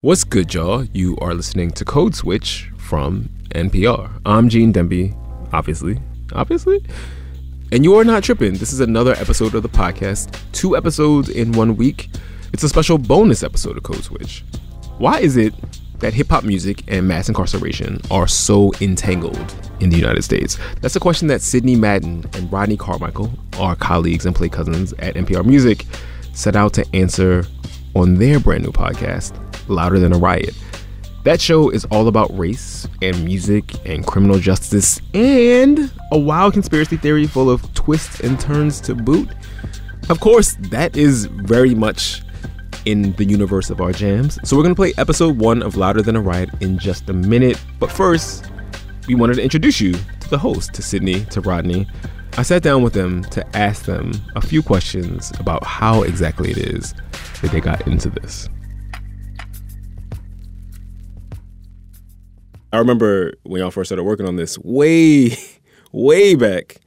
What's good, y'all? You are listening to Code Switch from NPR. I'm Gene Demby, obviously. Obviously? And you are not tripping. This is another episode of the podcast, two episodes in one week. It's a special bonus episode of Code Switch. Why is it that hip hop music and mass incarceration are so entangled in the United States? That's a question that Sidney Madden and Rodney Carmichael, our colleagues and play cousins at NPR Music, set out to answer on their brand new podcast, Louder Than a Riot. That show is all about race and music and criminal justice and a wild conspiracy theory full of twists and turns to boot. Of course, that is very much in the universe of our jams. So we're going to play episode one of Louder Than a Riot in just a minute. But first, we wanted to introduce you to the host, to Sidney, to Rodney. I sat down with them to ask them a few questions about how exactly it is that they got into this. I remember when y'all first started working on this way, way back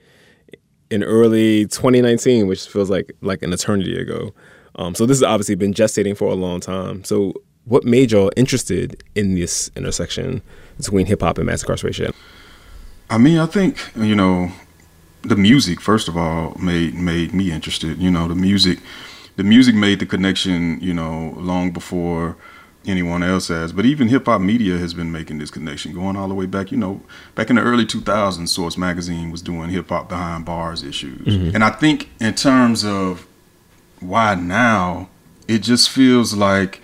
in early 2019, which feels like like an eternity ago. Um, so this has obviously been gestating for a long time. So what made y'all interested in this intersection between hip hop and mass incarceration? I mean, I think you know, the music first of all made made me interested. You know, the music, the music made the connection. You know, long before anyone else has. But even hip hop media has been making this connection, going all the way back. You know, back in the early 2000s, Source Magazine was doing hip hop behind bars issues, Mm-hmm. and I think in terms of why now, it just feels like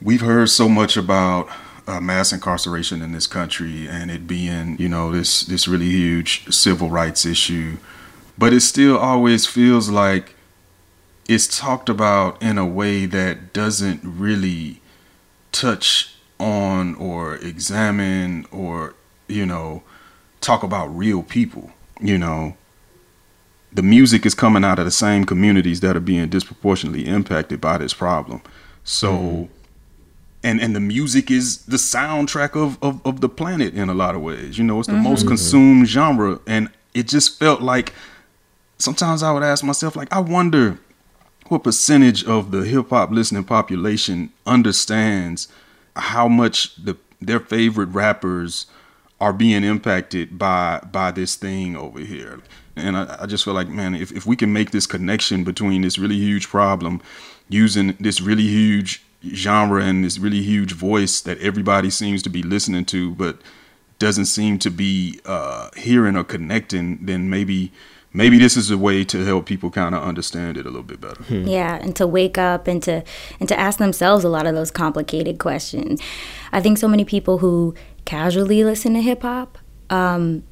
we've heard so much about uh, mass incarceration in this country and it being, you know, this this really huge civil rights issue, but it still always feels like it's talked about in a way that doesn't really touch on or examine or you know talk about real people you know. The music is coming out of the same communities that are being disproportionately impacted by this problem. So mm-hmm. and and the music is the soundtrack of, of of the planet in a lot of ways you know. It's the mm-hmm. most mm-hmm. consumed genre and it just felt like sometimes i would ask myself like i wonder what percentage of the hip hop listening population understands how much the their favorite rappers are being impacted by by this thing over here. And I, I just feel like, man, if, if we can make this connection between this really huge problem using this really huge genre and this really huge voice that everybody seems to be listening to, but doesn't seem to be uh, hearing or connecting, then maybe maybe this is a way to help people kind of understand it a little bit better. Yeah, and to wake up and to and to ask themselves a lot of those complicated questions. I think so many people who casually listen to hip hop um,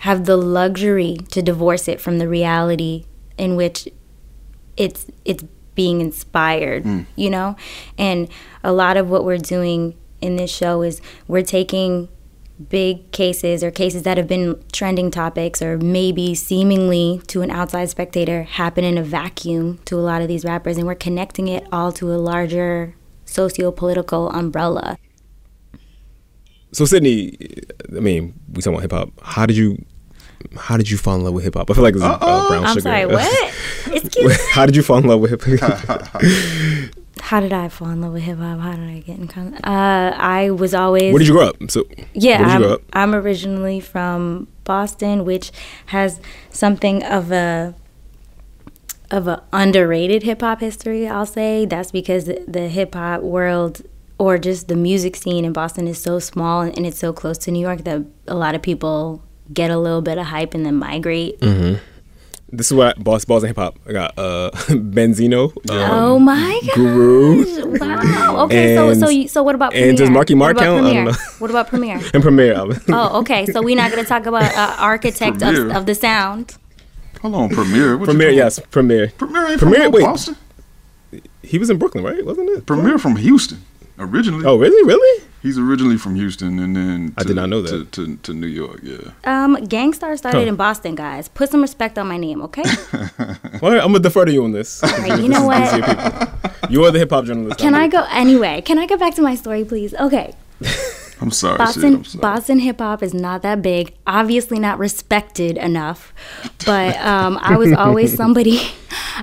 have the luxury to divorce it from the reality in which it's it's being inspired, you know? And a lot of what we're doing in this show is we're taking big cases or cases that have been trending topics or maybe seemingly to an outside spectator happen in a vacuum to a lot of these rappers and we're connecting it all to a larger socio-political umbrella. So Sidney, I mean, we talking about hip hop. How did you how did you fall in love with hip hop? I feel like it's uh, brown sugar. I'm sugar. sorry, what? Excuse me. how did you fall in love with hip hop? How did I fall in love with hip hop? How did I get in contact? Uh, I was always Where did you grow up? So Yeah, where did I'm, grow up? I'm originally from Boston, which has something of a of a underrated hip hop history. I'll say that's because the, the hip hop world or just the music scene in Boston is so small and, and it's so close to New York that a lot of people get a little bit of hype and then migrate. This is what boss balls and hip hop. I got uh Benzino. Um, oh my god. Guru. Wow. Okay, so so you, so what about and does Marky Mark what about count? I don't Premier? know. What about Premier? and Premier album. Oh, okay. So we're not going to talk about uh, architect of, of the sound. Hold on, Premier. What you Premier, yes, Premier. Premier ain't Premier, wait. Boston. He was in Brooklyn, right? Wasn't it? Premier from Houston originally. Oh, really? Really? He's originally from Houston, and then I to, did not know that. to, to New York. Yeah, Um, Gang Starr started Huh. in Boston, guys. Put some respect on my name, okay? Well, I'm gonna defer to you on this. All right, you know what? You are the hip hop journalist. Can I'm I go anyway? Can I go back to my story, please? Okay. I'm sorry. Boston I'm sorry. Boston hip hop is not that big. Obviously not respected enough. But um, I was always somebody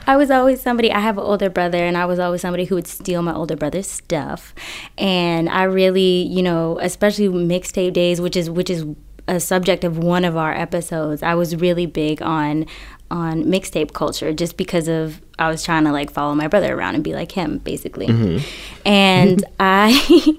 I was always somebody. I have an older brother, and I was always somebody who would steal my older brother's stuff. And I really, you know, especially mixtape days, which is which is a subject of one of our episodes. I was really big on on mixtape culture just because of I was trying to like follow my brother around and be like him basically. Mm-hmm. And I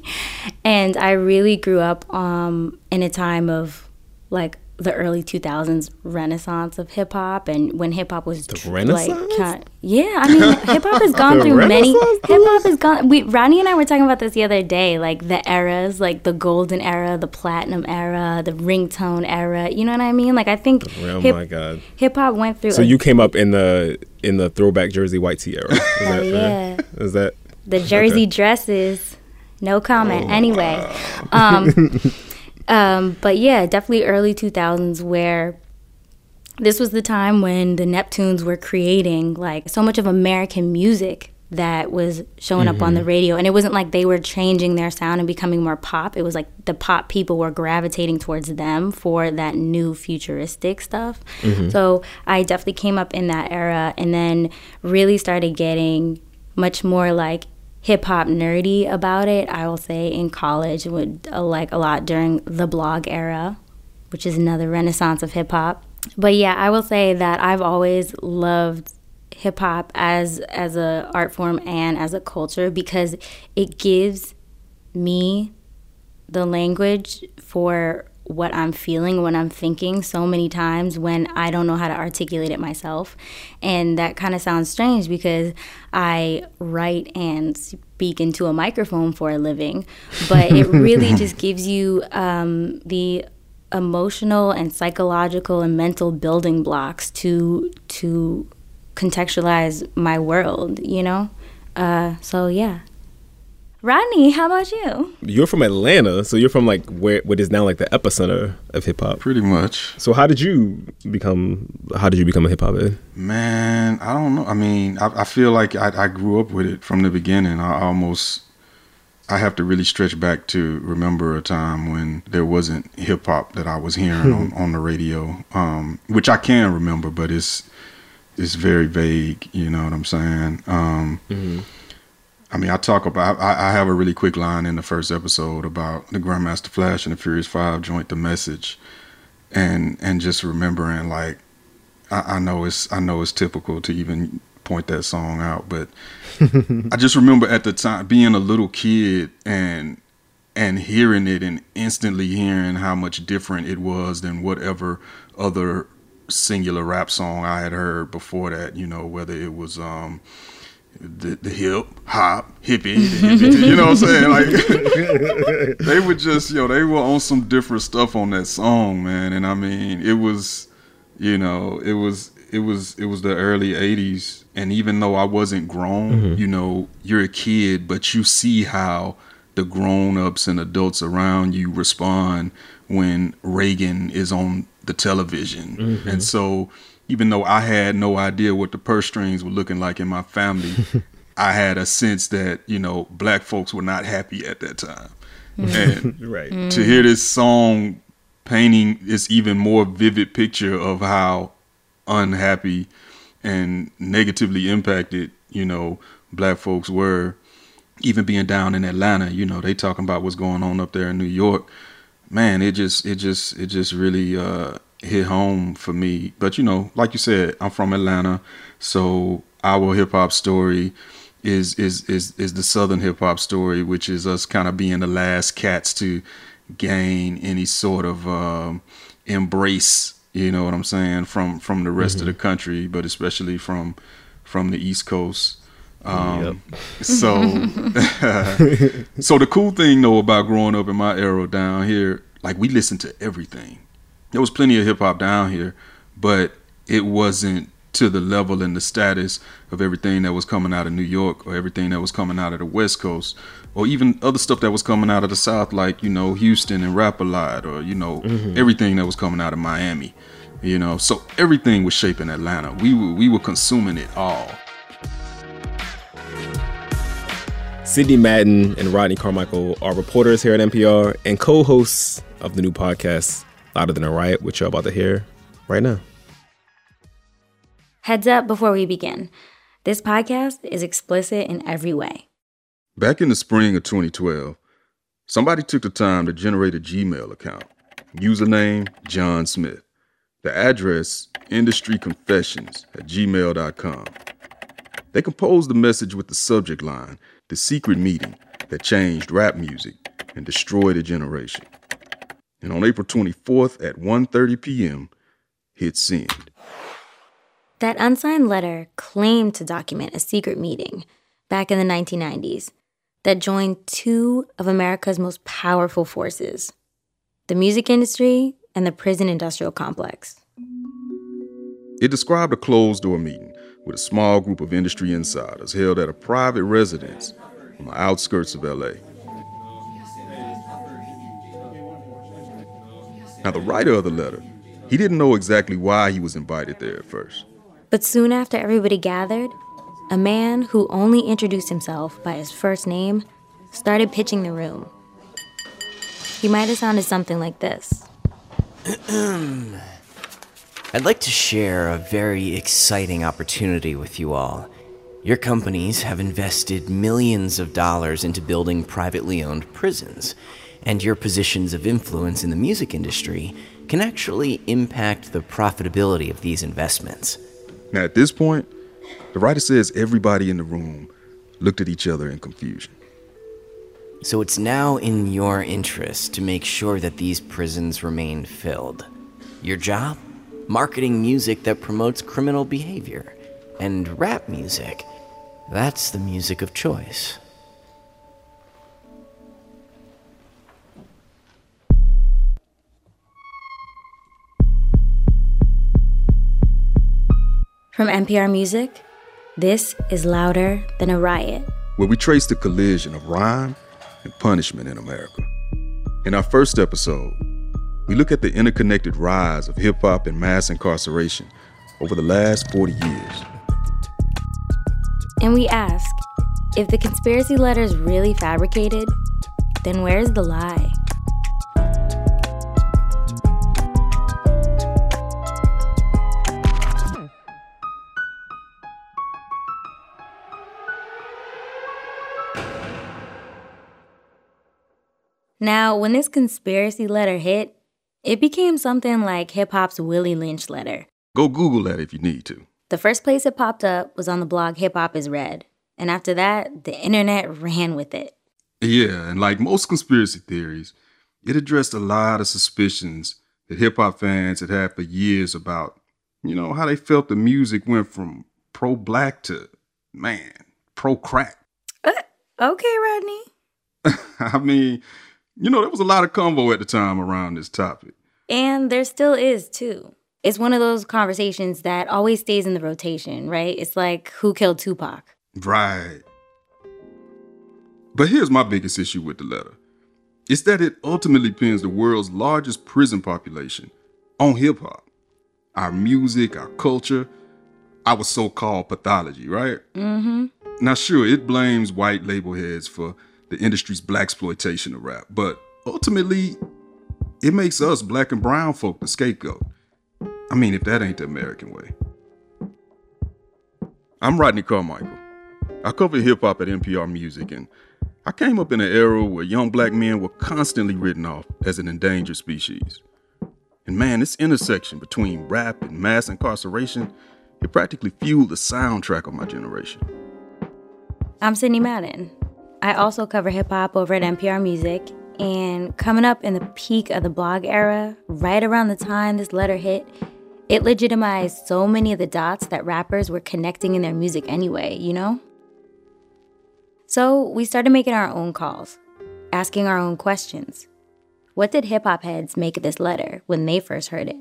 and I really grew up um in a time of like the early 2000s renaissance of hip hop and when hip hop was renaissance like kind of, yeah I mean hip hop has gone through many hip hop has gone we Ronnie and I were talking about this the other day like the eras like the golden era the platinum era the ringtone era you know what I mean? Like I think oh hip, my god. hip hop went through so a, you came up in the in the throwback jersey white tee era is that yeah. Is that the jersey okay. dresses no comment oh, anyway um Um, but yeah, definitely early 2000s where this was the time when the Neptunes were creating like so much of American music that was showing mm-hmm. up on the mm-hmm. radio. And it wasn't like they were changing their sound and becoming more pop. It was like the pop people were gravitating towards them for that new futuristic stuff. Mm-hmm. So I definitely came up in that era and then really started getting much more like hip hop nerdy about it. I will say in college would uh, like a lot during the blog era, which is another renaissance of hip hop. But yeah, I will say that I've always loved hip hop as as a art form and as a culture because it gives me the language for what I'm feeling, what I'm thinking so many times when I don't know how to articulate it myself. And that kind of sounds strange because I write and speak into a microphone for a living, but it really just gives you um, the emotional and psychological and mental building blocks to to contextualize my world, you know? Uh, so yeah, Rodney, how about you? You're from Atlanta, so you're from like where what is now like the epicenter of hip hop. Pretty much. So how did you become? How did you become a hip hop head? Man, I don't know. I mean, I, I feel like I, I, grew up with it from the beginning. I almost, I have to really stretch back to remember a time when there wasn't hip hop that I was hearing on, on the radio, um, which I can remember, but it's it's very vague. You know what I'm saying? Um, mm-hmm I mean, I talk about. I, I, have a really quick line in the first episode about the Grandmaster Flash and the Furious Five joint, the message, and and just remembering like, I, I know it's I know it's typical to even point that song out, but I just remember at the time being a little kid and and hearing it and instantly hearing how much different it was than whatever other singular rap song I had heard before that. You know, whether it was um the, the hip hop hippie, hippie you know what I'm saying? Like they were just yo, they were on some different stuff on that song, man. And I mean, it was, you know, it was it was it was the early '80s, and even though I wasn't grown, mm-hmm. you know, you're a kid, but you see how the grown-ups and adults around you respond when Reagan is on the television, mm-hmm. and so even though I had no idea what the purse strings were looking like in my family, I had a sense that, you know, black folks were not happy at that time. Mm. And right. Mm. to hear this song painting this even more vivid picture of how unhappy and negatively impacted, you know, black folks were, even being down in Atlanta, you know, they talking about what's going on up there in New York. Man, it just it just it just really uh hit home for me. But you know, like you said, I'm from Atlanta, so our hip hop story is is is is the southern hip hop story, which is us kind of being the last cats to gain any sort of um, embrace. You know what I'm saying from from the rest mm-hmm. of the country, but especially from from the East Coast. Um, yep. so so the cool thing though about growing up in my era down here, like we listen to everything there was plenty of hip hop down here, but it wasn't to the level and the status of everything that was coming out of New York or everything that was coming out of the West Coast or even other stuff that was coming out of the South, like, you know, Houston and Rap a Lot or, you know, mm-hmm. everything that was coming out of Miami, you know. So everything was shaping Atlanta. We were, we were consuming it all. Sidney Madden and Rodney Carmichael are reporters here at NPR and co hosts of the new podcast, Louder Than a Riot, which you're about to hear right now. Heads up before we begin this podcast is explicit in every way. Back in the spring of 2012, somebody took the time to generate a Gmail account. Username John Smith. The address industryconfessions at gmail.com. They composed the message with the subject line, The Secret Meeting that changed rap music and destroyed a generation. And on April 24th at 1:30 p.m., hit send. That unsigned letter claimed to document a secret meeting back in the 1990s that joined two of America's most powerful forces the music industry and the prison industrial complex. It described a closed door meeting with a small group of industry insiders held at a private residence on the outskirts of LA. Now, the writer of the letter, he didn't know exactly why he was invited there at first. But soon after everybody gathered, a man who only introduced himself by his first name started pitching the room. He might have sounded something like this. I'd like to share a very exciting opportunity with you all. Your companies have invested millions of dollars into building privately owned prisons, and your positions of influence in the music industry can actually impact the profitability of these investments. Now, at this point, the writer says everybody in the room looked at each other in confusion. So it's now in your interest to make sure that these prisons remain filled. Your job? Marketing music that promotes criminal behavior. And rap music. That's the music of choice. From NPR Music, this is Louder Than a Riot, where we trace the collision of rhyme and punishment in America. In our first episode, we look at the interconnected rise of hip hop and mass incarceration over the last 40 years. And we ask if the conspiracy letters really fabricated, then where's the lie? Now, when this conspiracy letter hit, it became something like hip hop's Willie Lynch letter. Go Google that if you need to. The first place it popped up was on the blog Hip Hop is Read. And after that, the internet ran with it. Yeah, and like most conspiracy theories, it addressed a lot of suspicions that hip hop fans had had for years about, you know, how they felt the music went from pro black to, man, pro crack. Uh, okay, Rodney. I mean, you know, there was a lot of convo at the time around this topic. And there still is, too. It's one of those conversations that always stays in the rotation, right? It's like, who killed Tupac? Right. But here's my biggest issue with the letter it's that it ultimately pins the world's largest prison population on hip hop. Our music, our culture, our so called pathology, right? Mm-hmm. Now, sure, it blames white label heads for the industry's black exploitation of rap. But ultimately, it makes us black and brown folk the scapegoat. I mean, if that ain't the American way. I'm Rodney Carmichael. I cover hip hop at NPR Music, and I came up in an era where young black men were constantly written off as an endangered species. And man, this intersection between rap and mass incarceration, it practically fueled the soundtrack of my generation. I'm Sidney Madden. I also cover hip hop over at NPR Music. And coming up in the peak of the blog era, right around the time this letter hit, it legitimized so many of the dots that rappers were connecting in their music anyway, you know? So we started making our own calls, asking our own questions. What did hip hop heads make of this letter when they first heard it?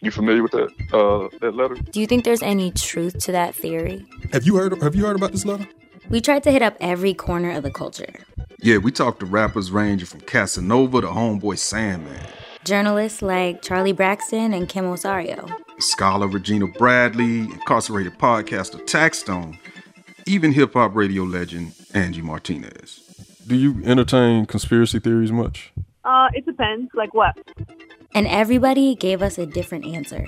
You familiar with that uh, that letter? Do you think there's any truth to that theory? Have you heard Have you heard about this letter? We tried to hit up every corner of the culture. Yeah, we talked to rappers ranging from Casanova to Homeboy Sandman. Journalists like Charlie Braxton and Kim Osorio. Scholar Regina Bradley, incarcerated podcaster Taxstone, even hip hop radio legend Angie Martinez. Do you entertain conspiracy theories much? Uh, it depends. Like what? And everybody gave us a different answer.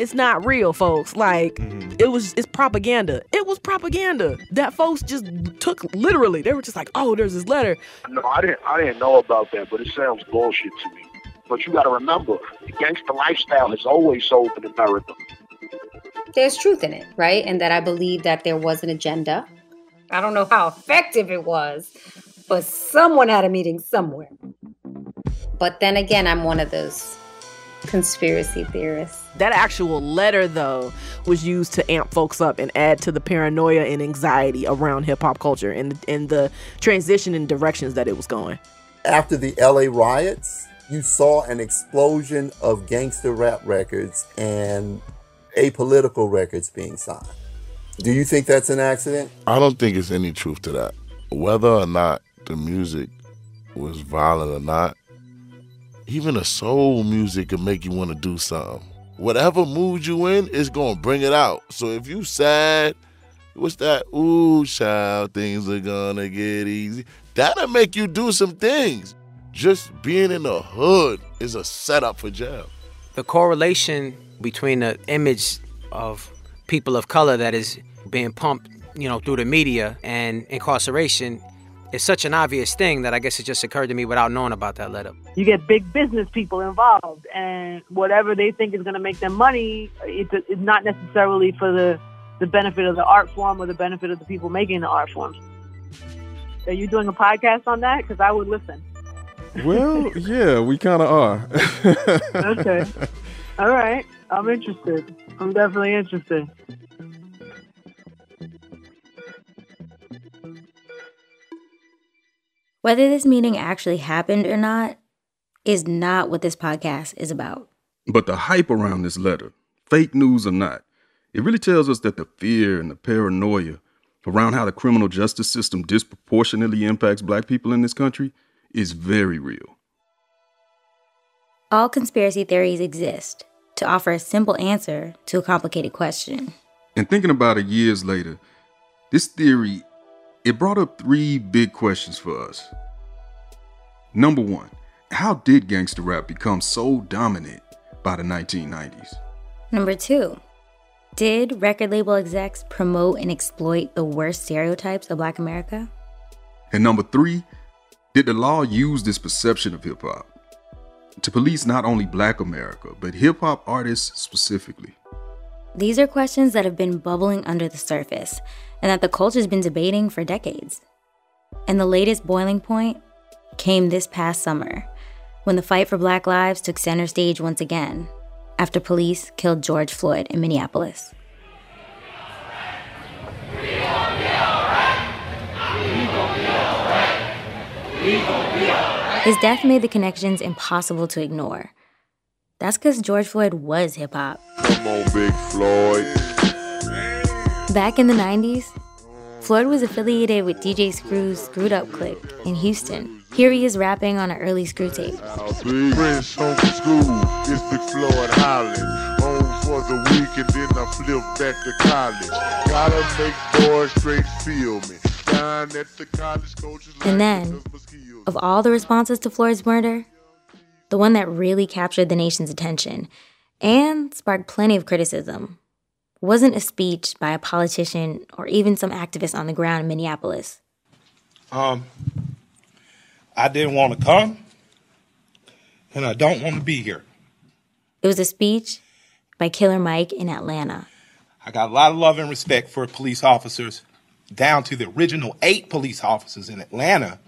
It's not real, folks. Like Mm-hmm. it was it's propaganda. It was propaganda that folks just took literally. They were just like, "Oh, there's this letter." No, I didn't. I didn't know about that, but it sounds bullshit to me. But you got to remember, the gangster lifestyle has always sold in America. there's truth in it, right? And that I believe that there was an agenda. I don't know how effective it was, but someone had a meeting somewhere. But then again, I'm one of those conspiracy theorists. That actual letter though was used to amp folks up and add to the paranoia and anxiety around hip hop culture and and the transition and directions that it was going. After the LA riots, you saw an explosion of gangster rap records and apolitical records being signed. Do you think that's an accident? I don't think it's any truth to that. Whether or not the music was violent or not, even a soul music could make you want to do something. Whatever mood you in, it's gonna bring it out. So if you sad, what's that? Ooh, child, things are gonna get easy. That'll make you do some things. Just being in the hood is a setup for jail. the correlation between the image of people of color that is being pumped, you know, through the media and incarceration is such an obvious thing that I guess it just occurred to me without knowing about that letter. You get big business people involved, and whatever they think is going to make them money, it's, it's not necessarily for the, the benefit of the art form or the benefit of the people making the art forms. Are you doing a podcast on that? Because I would listen. Well, yeah, we kind of are. Okay. All right. I'm interested. I'm definitely interested. Whether this meeting actually happened or not is not what this podcast is about. But the hype around this letter, fake news or not, it really tells us that the fear and the paranoia around how the criminal justice system disproportionately impacts black people in this country is very real. All conspiracy theories exist to offer a simple answer to a complicated question. And thinking about it years later, this theory it brought up three big questions for us. Number 1, how did gangster rap become so dominant by the 1990s? Number two, did record label execs promote and exploit the worst stereotypes of Black America? And number 3, did the law use this perception of hip hop to police not only black America, but hip hop artists specifically? These are questions that have been bubbling under the surface and that the culture's been debating for decades. And the latest boiling point came this past summer when the fight for Black lives took center stage once again after police killed George Floyd in Minneapolis. His death made the connections impossible to ignore. That's because George Floyd was hip hop. Come on, Big Floyd. Back in the 90s, Floyd was affiliated with DJ Screw's Screwed Up Click in Houston. Here he is rapping on an early Screw tape. Friends home from school, it's Big Floyd Holland. Home for the week and then I flip back to college. Gotta make boys straight feel me. Down at the college coaches And then, of all the responses to Floyd's murder, the one that really captured the nation's attention and sparked plenty of criticism wasn't a speech by a politician or even some activist on the ground in Minneapolis. Um, I didn't want to come, and I don't want to be here. It was a speech by Killer Mike in Atlanta. I got a lot of love and respect for police officers, down to the original eight police officers in Atlanta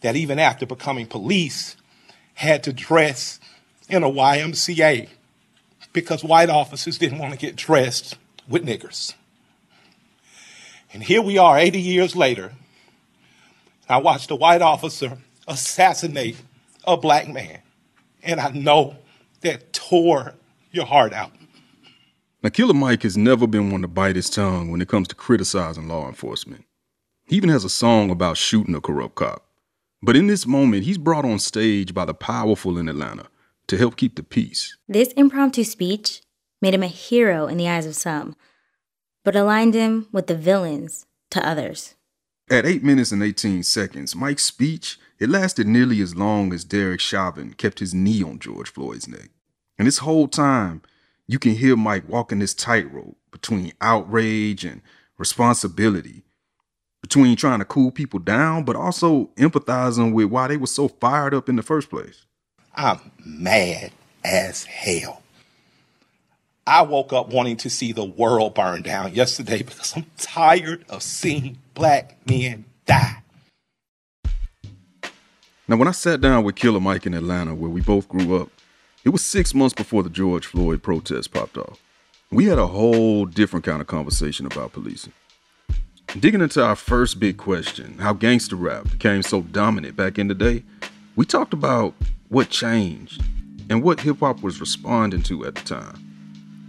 that even after becoming police had to dress in a YMCA because white officers didn't want to get dressed with niggers. And here we are 80 years later. I watched a white officer assassinate a black man. And I know that tore your heart out. Now, Killer Mike has never been one to bite his tongue when it comes to criticizing law enforcement. He even has a song about shooting a corrupt cop. But in this moment, he's brought on stage by the powerful in Atlanta to help keep the peace. This impromptu speech made him a hero in the eyes of some, but aligned him with the villains to others. At 8 minutes and 18 seconds, Mike's speech, it lasted nearly as long as Derek Chauvin kept his knee on George Floyd's neck. And this whole time, you can hear Mike walking this tightrope between outrage and responsibility, between trying to cool people down, but also empathizing with why they were so fired up in the first place. I'm mad as hell. I woke up wanting to see the world burn down yesterday because I'm tired of seeing black men die. Now, when I sat down with Killer Mike in Atlanta, where we both grew up, it was six months before the George Floyd protest popped off. We had a whole different kind of conversation about policing. Digging into our first big question, how gangster rap became so dominant back in the day, we talked about what changed and what hip hop was responding to at the time.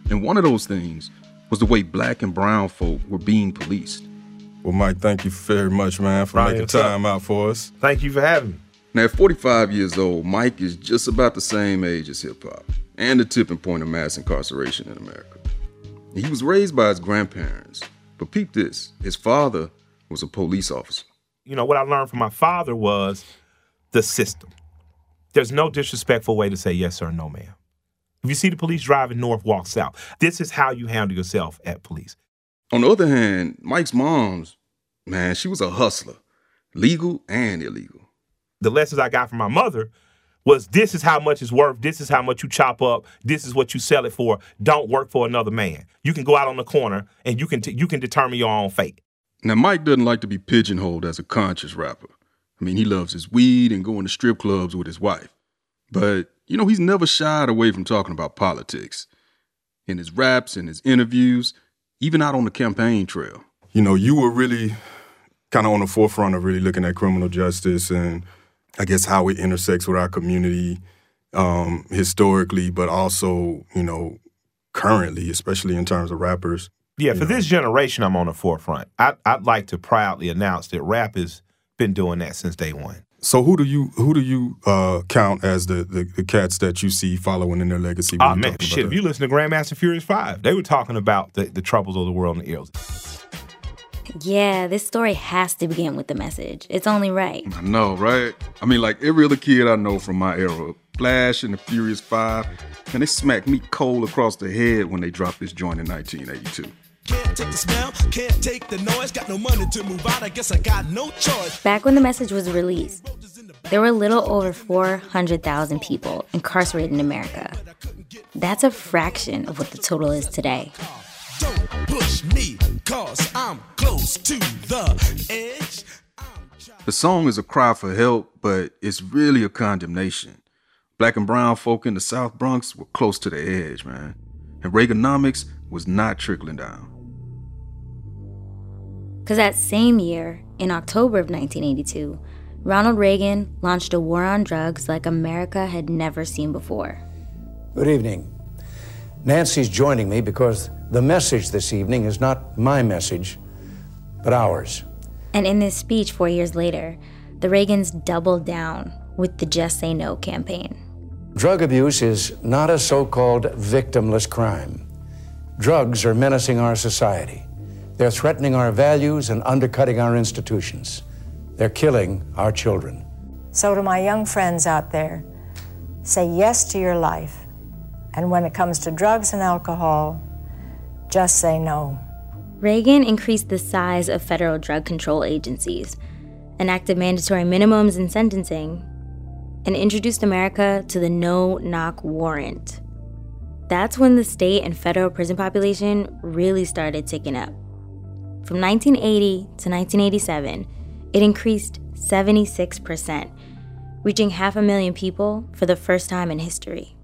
And one of those things was the way black and brown folk were being policed. Well, Mike, thank you very much, man, for Ryan, making what's up? time out for us. Thank you for having me. Now, at 45 years old, Mike is just about the same age as hip hop and the tipping point of mass incarceration in America. He was raised by his grandparents, but peep this his father was a police officer. You know, what I learned from my father was the system. There's no disrespectful way to say yes or no ma'am. If you see the police driving north, walk south. This is how you handle yourself at police. On the other hand, Mike's mom's, man, she was a hustler, legal and illegal. The lessons I got from my mother was this is how much it's worth. This is how much you chop up. This is what you sell it for. Don't work for another man. You can go out on the corner and you can t- you can determine your own fate. Now, Mike doesn't like to be pigeonholed as a conscious rapper. I mean, he loves his weed and going to strip clubs with his wife. But, you know, he's never shied away from talking about politics. In his raps, in his interviews, even out on the campaign trail. You know, you were really kind of on the forefront of really looking at criminal justice and I guess how it intersects with our community um, historically, but also, you know, currently, especially in terms of rappers. Yeah, for this generation, I'm on the forefront. I, I'd like to proudly announce that rap has been doing that since day one. So who do you who do you uh, count as the, the the cats that you see following in their legacy? when Oh man, talk about shit! If you listen to Grandmaster Furious Five, they were talking about the, the troubles of the world and the ills. Yeah, this story has to begin with the message. It's only right. I know, right? I mean, like every other kid I know from my era, Flash and the Furious Five, and they smacked me cold across the head when they dropped this joint in 1982. Can't take the smell, can't take the noise. Got no money to move out, I guess I got no choice. Back when the message was released, there were a little over 400,000 people incarcerated in America. That's a fraction of what the total is today. Don't push me, cause I'm close to the edge. The song is a cry for help, but it's really a condemnation. Black and brown folk in the South Bronx were close to the edge, man. And Reaganomics was not trickling down. Because that same year, in October of 1982, Ronald Reagan launched a war on drugs like America had never seen before. Good evening. Nancy's joining me because the message this evening is not my message, but ours. And in this speech four years later, the Reagans doubled down with the Just Say No campaign. Drug abuse is not a so called victimless crime. Drugs are menacing our society. They're threatening our values and undercutting our institutions. They're killing our children. So, to my young friends out there, say yes to your life. And when it comes to drugs and alcohol, just say no. Reagan increased the size of federal drug control agencies, enacted mandatory minimums in sentencing, and introduced America to the no knock warrant. That's when the state and federal prison population really started ticking up. From 1980 to 1987, it increased 76%, reaching half a million people for the first time in history.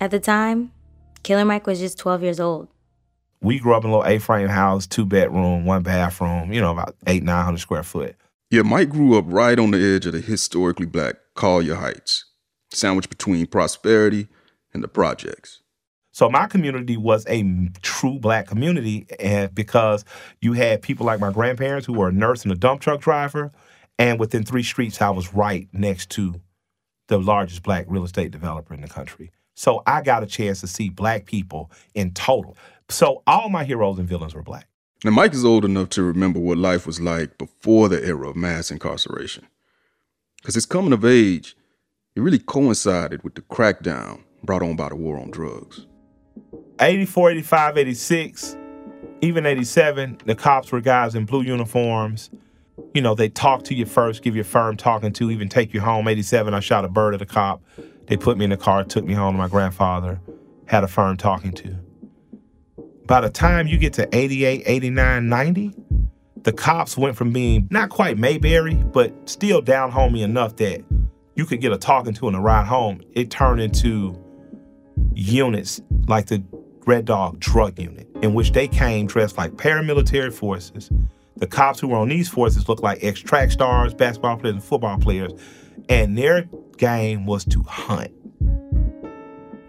At the time, Killer Mike was just 12 years old. We grew up in a little A-frame house, two bedroom, one bathroom. You know, about eight, nine hundred square foot. Yeah, Mike grew up right on the edge of the historically black Collier Heights, sandwiched between prosperity and the projects. So my community was a true black community, and because you had people like my grandparents who were a nurse and a dump truck driver, and within three streets, I was right next to the largest black real estate developer in the country. So I got a chance to see black people in total. So all my heroes and villains were black. Now, Mike is old enough to remember what life was like before the era of mass incarceration. Because his coming of age, it really coincided with the crackdown brought on by the war on drugs. 84, 85, 86, even 87, the cops were guys in blue uniforms. You know, they talk to you first, give you a firm talking to, even take you home. 87, I shot a bird at a cop. They put me in the car, took me home to my grandfather, had a firm talking to. By the time you get to 88, 89, 90, the cops went from being not quite Mayberry, but still down homey enough that you could get a talking to and a ride home. It turned into units like the Red Dog drug unit, in which they came dressed like paramilitary forces. The cops who were on these forces looked like ex track stars, basketball players, and football players, and their game was to hunt.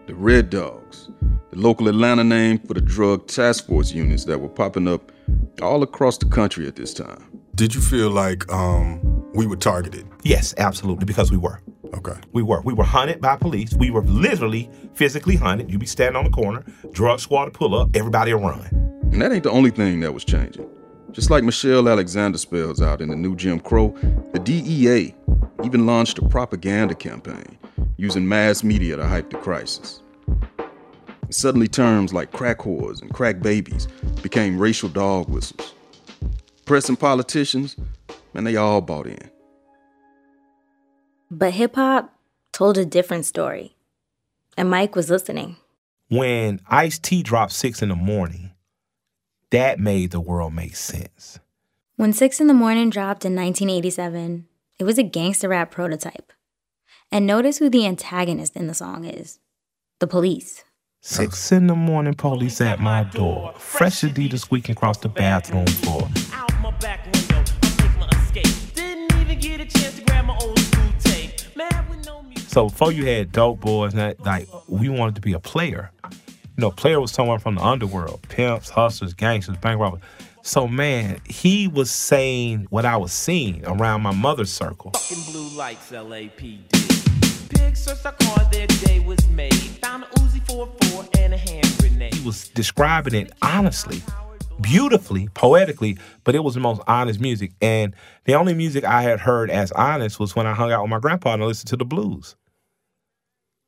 The Red Dogs, the local Atlanta name for the drug task force units that were popping up all across the country at this time. Did you feel like um, we were targeted? Yes, absolutely, because we were. Okay. We were. We were hunted by police. We were literally physically hunted. You'd be standing on the corner, drug squad would pull up, everybody would run. And that ain't the only thing that was changing. Just like Michelle Alexander spells out in the new Jim Crow, the DEA even launched a propaganda campaign using mass media to hype the crisis. And suddenly, terms like crack whores and crack babies became racial dog whistles. Press and politicians, man, they all bought in. But hip hop told a different story. And Mike was listening. When Ice T dropped six in the morning, that made the world make sense. When Six in the Morning dropped in 1987, it was a gangster rap prototype. And notice who the antagonist in the song is the police. Six in the morning, police at my door. Fresh Adidas squeaking across the bathroom floor. Out my back window, I take my escape. Didn't even get a chance to grab my old So before you had dope boys, and that, like we wanted to be a player. You know, player was someone from the underworld, pimps, hustlers, gangsters, bank robbers. So man, he was saying what I was seeing around my mother's circle. Fucking blue lights, LAPD. Pig searched our car, their day was made. Found a Uzi 44 and a hand grenade. He was describing it honestly, beautifully, poetically, but it was the most honest music. And the only music I had heard as honest was when I hung out with my grandpa and I listened to the blues.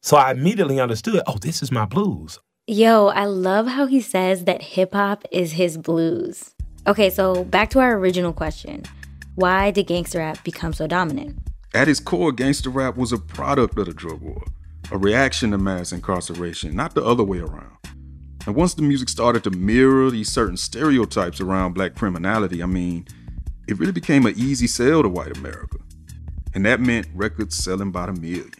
So I immediately understood, oh, this is my blues. Yo, I love how he says that hip hop is his blues. Okay, so back to our original question Why did gangster rap become so dominant? At its core, gangster rap was a product of the drug war, a reaction to mass incarceration, not the other way around. And once the music started to mirror these certain stereotypes around black criminality, I mean, it really became an easy sell to white America. And that meant records selling by the million.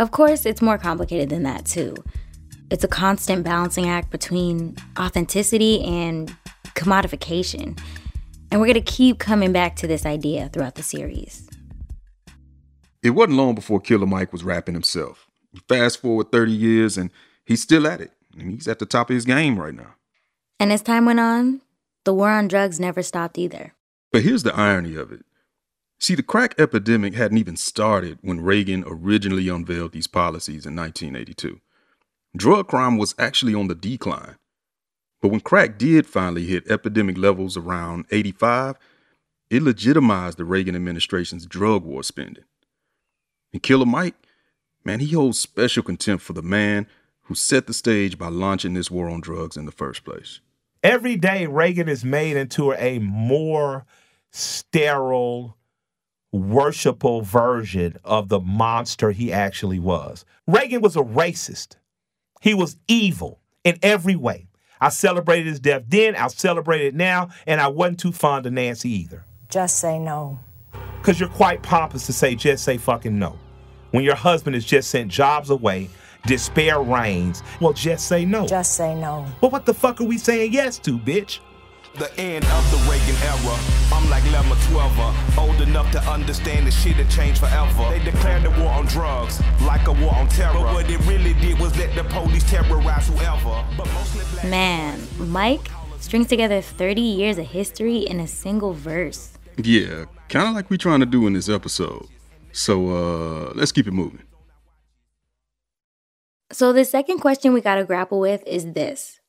Of course, it's more complicated than that, too. It's a constant balancing act between authenticity and commodification. And we're going to keep coming back to this idea throughout the series. It wasn't long before Killer Mike was rapping himself. Fast forward 30 years, and he's still at it. And he's at the top of his game right now. And as time went on, the war on drugs never stopped either. But here's the irony of it. See, the crack epidemic hadn't even started when Reagan originally unveiled these policies in 1982. Drug crime was actually on the decline. But when crack did finally hit epidemic levels around 85, it legitimized the Reagan administration's drug war spending. And Killer Mike, man, he holds special contempt for the man who set the stage by launching this war on drugs in the first place. Every day, Reagan is made into a more sterile, worshipful version of the monster he actually was. Reagan was a racist. He was evil in every way. I celebrated his death then, I'll celebrate it now, and I wasn't too fond of Nancy either. Just say no. Because you're quite pompous to say, just say fucking no. When your husband has just sent jobs away, despair reigns, well, just say no. Just say no. Well, what the fuck are we saying yes to, bitch? The end of the Reagan era. I'm like Lemma 12 old enough to understand the shit had changed forever. They declared the war on drugs like a war on terror. But what it really did was let the police terrorize whoever. But mostly black Man, Mike strings together 30 years of history in a single verse. Yeah, kind of like we trying to do in this episode. So uh let's keep it moving. So, the second question we got to grapple with is this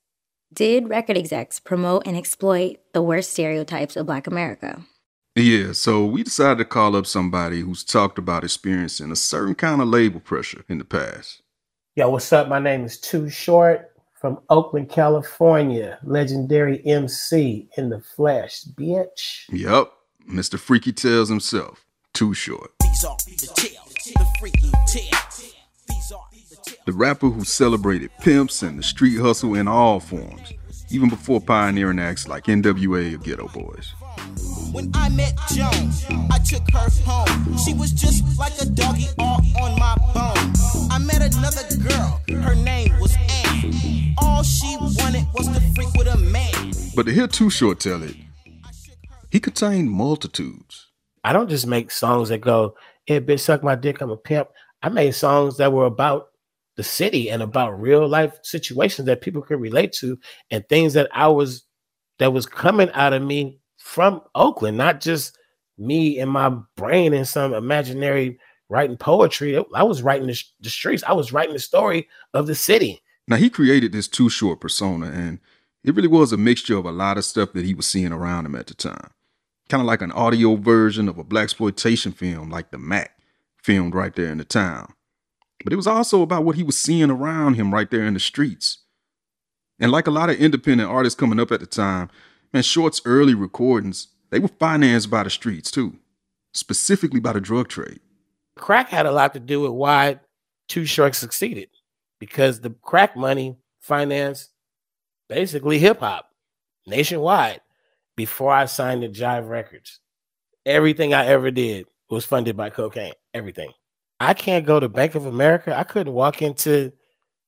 Did record execs promote and exploit the worst stereotypes of Black America? Yeah, so we decided to call up somebody who's talked about experiencing a certain kind of label pressure in the past. Yo, what's up? My name is Too Short from Oakland, California, legendary MC in the flesh, bitch. Yep, Mr. Freaky Tales himself. Too short. The rapper who celebrated pimps and the street hustle in all forms, even before pioneering acts like NWA or Geto Boys. When I met Joan, I took her home. She was just like a doggy all on my bone. I met another girl, her name was Anne. All she wanted was to freak with a man. But to hear Too Short tell it, he contained multitudes. I don't just make songs that go, "Hey, bitch, suck my dick, I'm a pimp." I made songs that were about the city and about real life situations that people could relate to and things that I was that was coming out of me from Oakland, not just me and my brain in some imaginary writing poetry. I was writing the, the streets. I was writing the story of the city. Now he created this Too Short persona, and it really was a mixture of a lot of stuff that he was seeing around him at the time. Kind of like an audio version of a blaxploitation film like The Mack, filmed right there in the town. But it was also about what he was seeing around him right there in the streets. And like a lot of independent artists coming up at the time, man, Short's early recordings, they were financed by the streets too, specifically by the drug trade. Crack had a lot to do with why Too Short succeeded because the crack money financed basically hip hop nationwide before I signed to Jive Records. Everything I ever did was funded by cocaine. Everything. I can't go to Bank of America. I couldn't walk into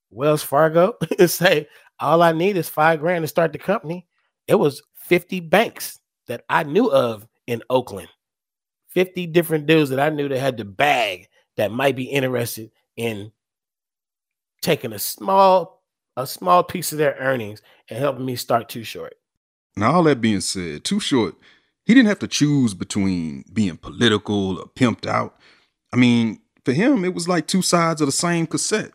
Wells Fargo and say, all I need is five grand to start the company. It was 50 banks that I knew of in Oakland. 50 different dudes that I knew that had the bag that might be interested in taking a small a small piece of their earnings and helping me start too short. Now, all that being said, Too Short, he didn't have to choose between being political or pimped out. I mean, for him, it was like two sides of the same cassette,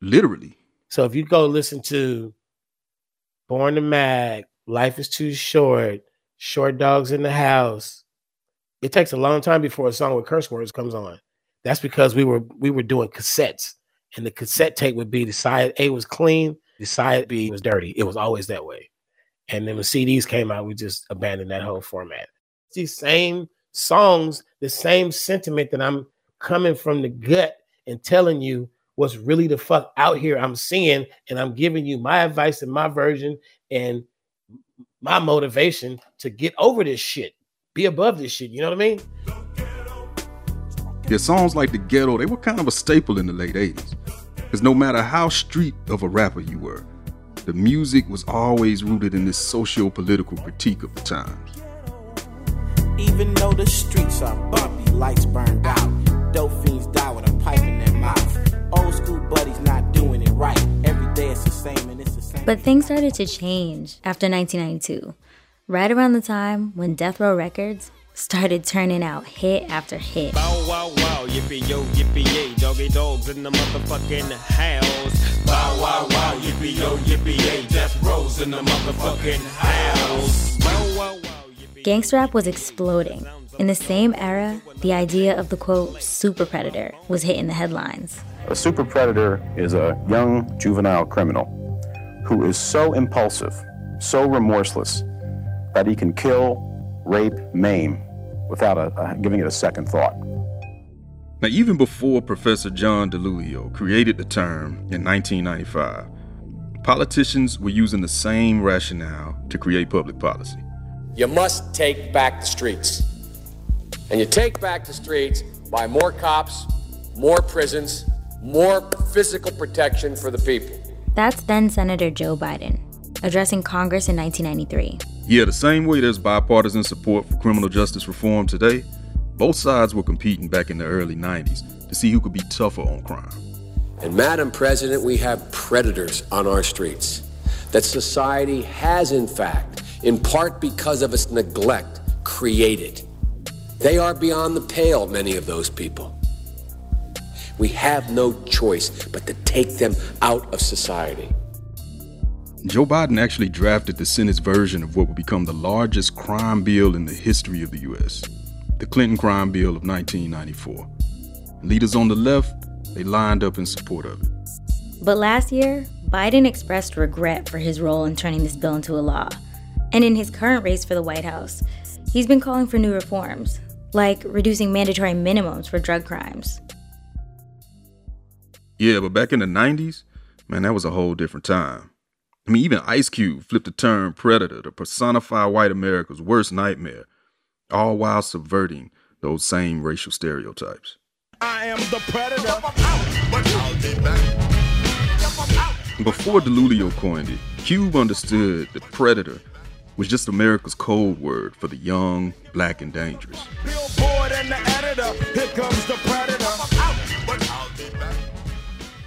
literally. So if you go listen to Born to Mack, Life is Too Short, Short Dogs in the House, it takes a long time before a song with curse words comes on. That's because we were we were doing cassettes, and the cassette tape would be the side A was clean, the side B was dirty. It was always that way. And then when CDs came out, we just abandoned that whole format. These same songs, the same sentiment that I'm coming from the gut and telling you what's really the fuck out here I'm seeing, and I'm giving you my advice and my version and my motivation to get over this shit, be above this shit. You know what I mean? Yeah, songs like The Ghetto, they were kind of a staple in the late 80s. Because no matter how street of a rapper you were, the music was always rooted in this socio political critique of the times. Even though the streets are bumpy, lights burned out, dope fiends die with a pipe in their mouth. Old school buddies not doing it right. Every day it's the same and it's the same. But things started to change after 1992, right around the time when Death Row Records started turning out hit after hit. Bow wow wow, yippee yo, yippee yay, doggy dogs in the motherfucking house. Bow wow wow, yippee yo, yippee yay, death rows in the motherfucking house. Bow wow wow. Gangsta rap was exploding. In the same era, the idea of the quote super predator was hitting the headlines. A super predator is a young juvenile criminal who is so impulsive, so remorseless, that he can kill, rape, maim without a, a, giving it a second thought. Now, even before Professor John DiIulio created the term in 1995, politicians were using the same rationale to create public policy. You must take back the streets. And you take back the streets by more cops, more prisons, more physical protection for the people. That's then Senator Joe Biden addressing Congress in 1993. Yeah, the same way there's bipartisan support for criminal justice reform today, both sides were competing back in the early 90s to see who could be tougher on crime. And, Madam President, we have predators on our streets that society has, in fact, in part because of its neglect, created. They are beyond the pale, many of those people. We have no choice but to take them out of society. Joe Biden actually drafted the Senate's version of what would become the largest crime bill in the history of the U.S. the Clinton Crime Bill of 1994. Leaders on the left, they lined up in support of it. But last year, Biden expressed regret for his role in turning this bill into a law. And in his current race for the White House, he's been calling for new reforms, like reducing mandatory minimums for drug crimes. Yeah, but back in the 90s, man, that was a whole different time. I mean, even Ice Cube flipped the term predator to personify white America's worst nightmare, all while subverting those same racial stereotypes. I am the predator. Before DiIulio coined it, Cube understood that predator was just America's code word for the young, black, and dangerous. Billboard and the editor. Here comes the predator.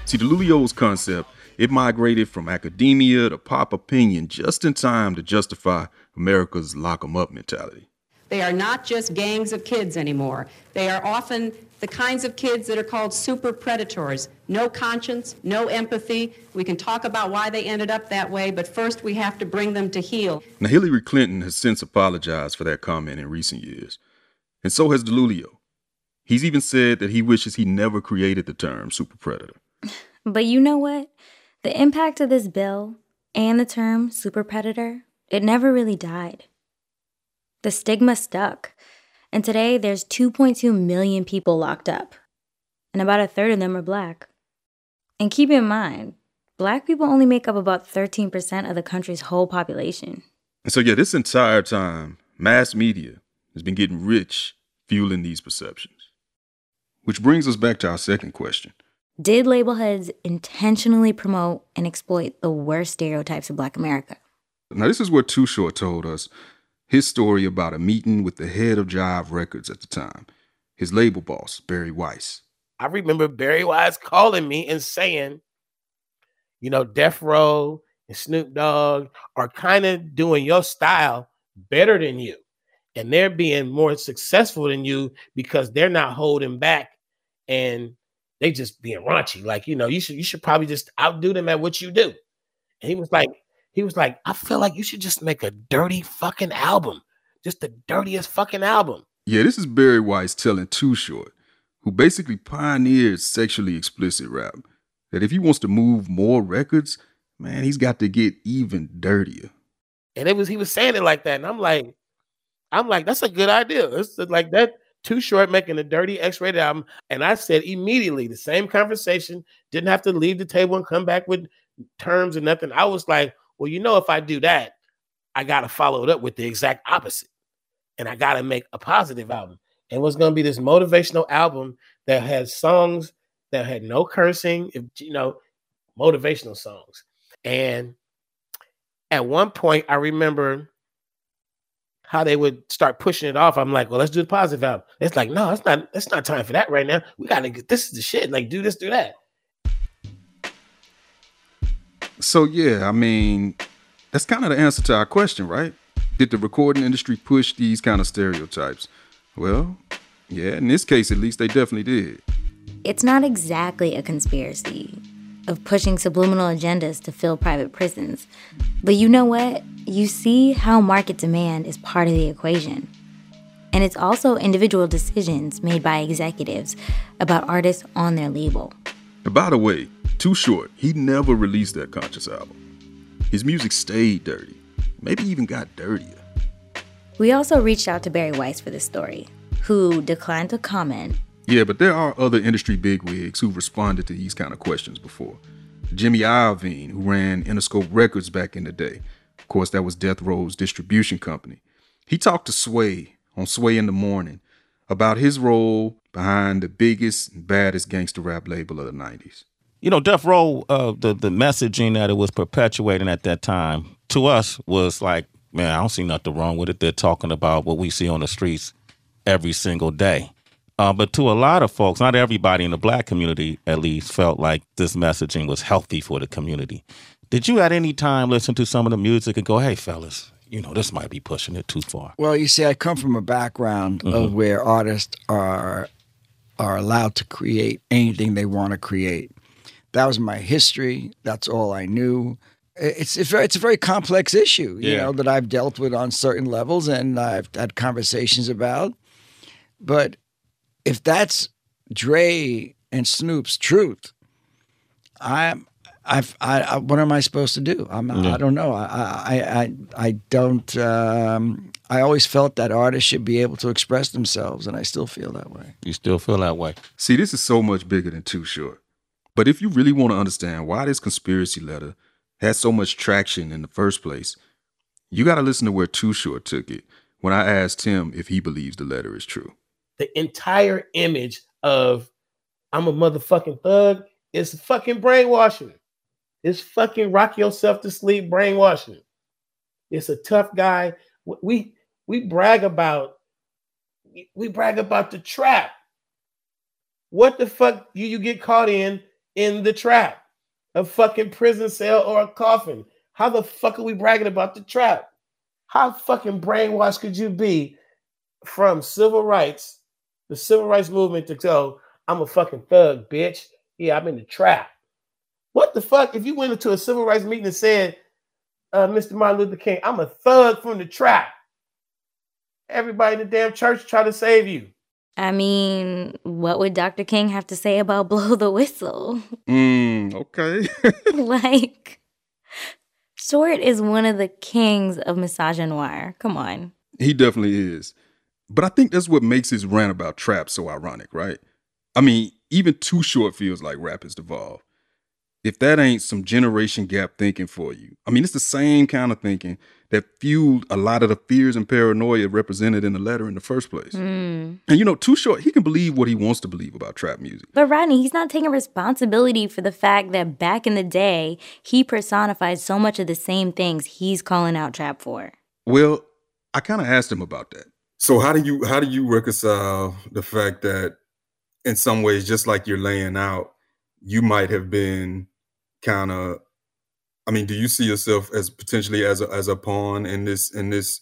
See, DiIulio's concept, it migrated from academia to pop opinion just in time to justify America's lock 'em up mentality. They are not just gangs of kids anymore. They are often the kinds of kids that are called super predators. No conscience, no empathy. We can talk about why they ended up that way, but first we have to bring them to heal. Now, Hillary Clinton has since apologized for that comment in recent years, and so has DiIulio. He's even said that he wishes he never created the term super predator. But you know what? The impact of this bill and the term super predator, it never really died. The stigma stuck. And today there's 2.2 million people locked up, and about a third of them are black. And keep in mind, black people only make up about 13% of the country's whole population. And so, yeah, this entire time, mass media has been getting rich fueling these perceptions. Which brings us back to our second question. Did label heads intentionally promote and exploit the worst stereotypes of black America? Now, this is what Too Short told us his story about a meeting with the head of Jive Records at the time, his label boss, Barry Weiss. I remember Barry Weiss calling me and saying, you know, Death Row and Snoop Dogg are kind of doing your style better than you. And they're being more successful than you because they're not holding back and they just being raunchy. Like, you know, you should you should probably just outdo them at what you do. And he was like, he was like, I feel like you should just make a dirty fucking album. Just the dirtiest fucking album. Yeah, this is Barry Weiss telling Too Short, who basically pioneered sexually explicit rap, that if he wants to move more records, man, he's got to get even dirtier. And it was he was saying it like that. And I'm like, I'm like, that's a good idea. It's like that too short making a dirty X-rated album. And I said immediately the same conversation, didn't have to leave the table and come back with terms and nothing. I was like, well, you know, if I do that, I gotta follow it up with the exact opposite. And I gotta make a positive album. And what's gonna be this motivational album that has songs that had no cursing, you know, motivational songs. And at one point, I remember how they would start pushing it off. I'm like, well, let's do the positive album. It's like, no, it's not. It's not time for that right now. We gotta get this is the shit. Like, do this, do that. So yeah, I mean, that's kind of the answer to our question, right? Did the recording industry push these kind of stereotypes? Well, yeah, in this case at least they definitely did. It's not exactly a conspiracy of pushing subliminal agendas to fill private prisons. But you know what? You see how market demand is part of the equation. And it's also individual decisions made by executives about artists on their label. By the way, Too Short, he never released that conscious album. His music stayed dirty, maybe even got dirtier. We also reached out to Barry Weiss for this story, who declined to comment. Yeah, but there are other industry bigwigs who've responded to these kind of questions before. Jimmy Iovine, who ran Interscope Records back in the day. Of course, that was Death Row's distribution company. He talked to Sway on Sway in the Morning about his role behind the biggest and baddest gangster rap label of the 90s. You know, Death Row, uh, the, the messaging that it was perpetuating at that time to us was like, man, I don't see nothing wrong with it. They're talking about what we see on the streets every single day. Uh, but to a lot of folks, not everybody in the black community at least felt like this messaging was healthy for the community. Did you at any time listen to some of the music and go, hey, fellas, you know, this might be pushing it too far? Well, you see, I come from a background of Mhm. where artists are are allowed to create anything they want to create. That was my history. That's all I knew. It's it's, very, it's a very complex issue, you Yeah. know, that I've dealt with on certain levels and I've had conversations about. But if that's Dre and Snoop's truth, I'm I've, I, I, what am I supposed to do? I'm, Yeah. I don't know. I, I, I, I don't. Um, I always felt that artists should be able to express themselves, and I still feel that way. You still feel that way. See, this is so much bigger than Too Short. But if you really want to understand why this conspiracy letter had so much traction in the first place, you got to listen to where Too Short took it when I asked him if he believes the letter is true. the entire image of I'm a motherfucking thug is fucking brainwashing. It's fucking rock yourself to sleep brainwashing. It's a tough guy. We we brag about we brag about the trap. What the fuck do you get caught in in the trap? A fucking prison cell or a coffin? How the fuck are we bragging about the trap? How fucking brainwashed could you be from civil rights, the civil rights movement to go, I'm a fucking thug, bitch. Yeah, I'm in the trap. What the fuck? If you went into a civil rights meeting and said, uh, Mr. Martin Luther King, I'm a thug from the trap. Everybody in the damn church try to save you. I mean, what would Dr. King have to say about blow the whistle? Mm, okay. like, Short is one of the kings of misogynoir. Come on. He definitely is. But I think that's what makes his rant about trap so ironic, right? I mean, even Too Short feels like rap has devolved. If that ain't some generation gap thinking for you, I mean, it's the same kind of thinking that fueled a lot of the fears and paranoia represented in the letter in the first place. Mm. And you know, Too Short, he can believe what he wants to believe about trap music. But Rodney, he's not taking responsibility for the fact that back in the day, he personified so much of the same things he's calling out trap for. Well, I kind of asked him about that. So how do you how do you reconcile the fact that in some ways, just like you're laying out, you might have been kind of I mean, do you see yourself as potentially as a as a pawn in this in this,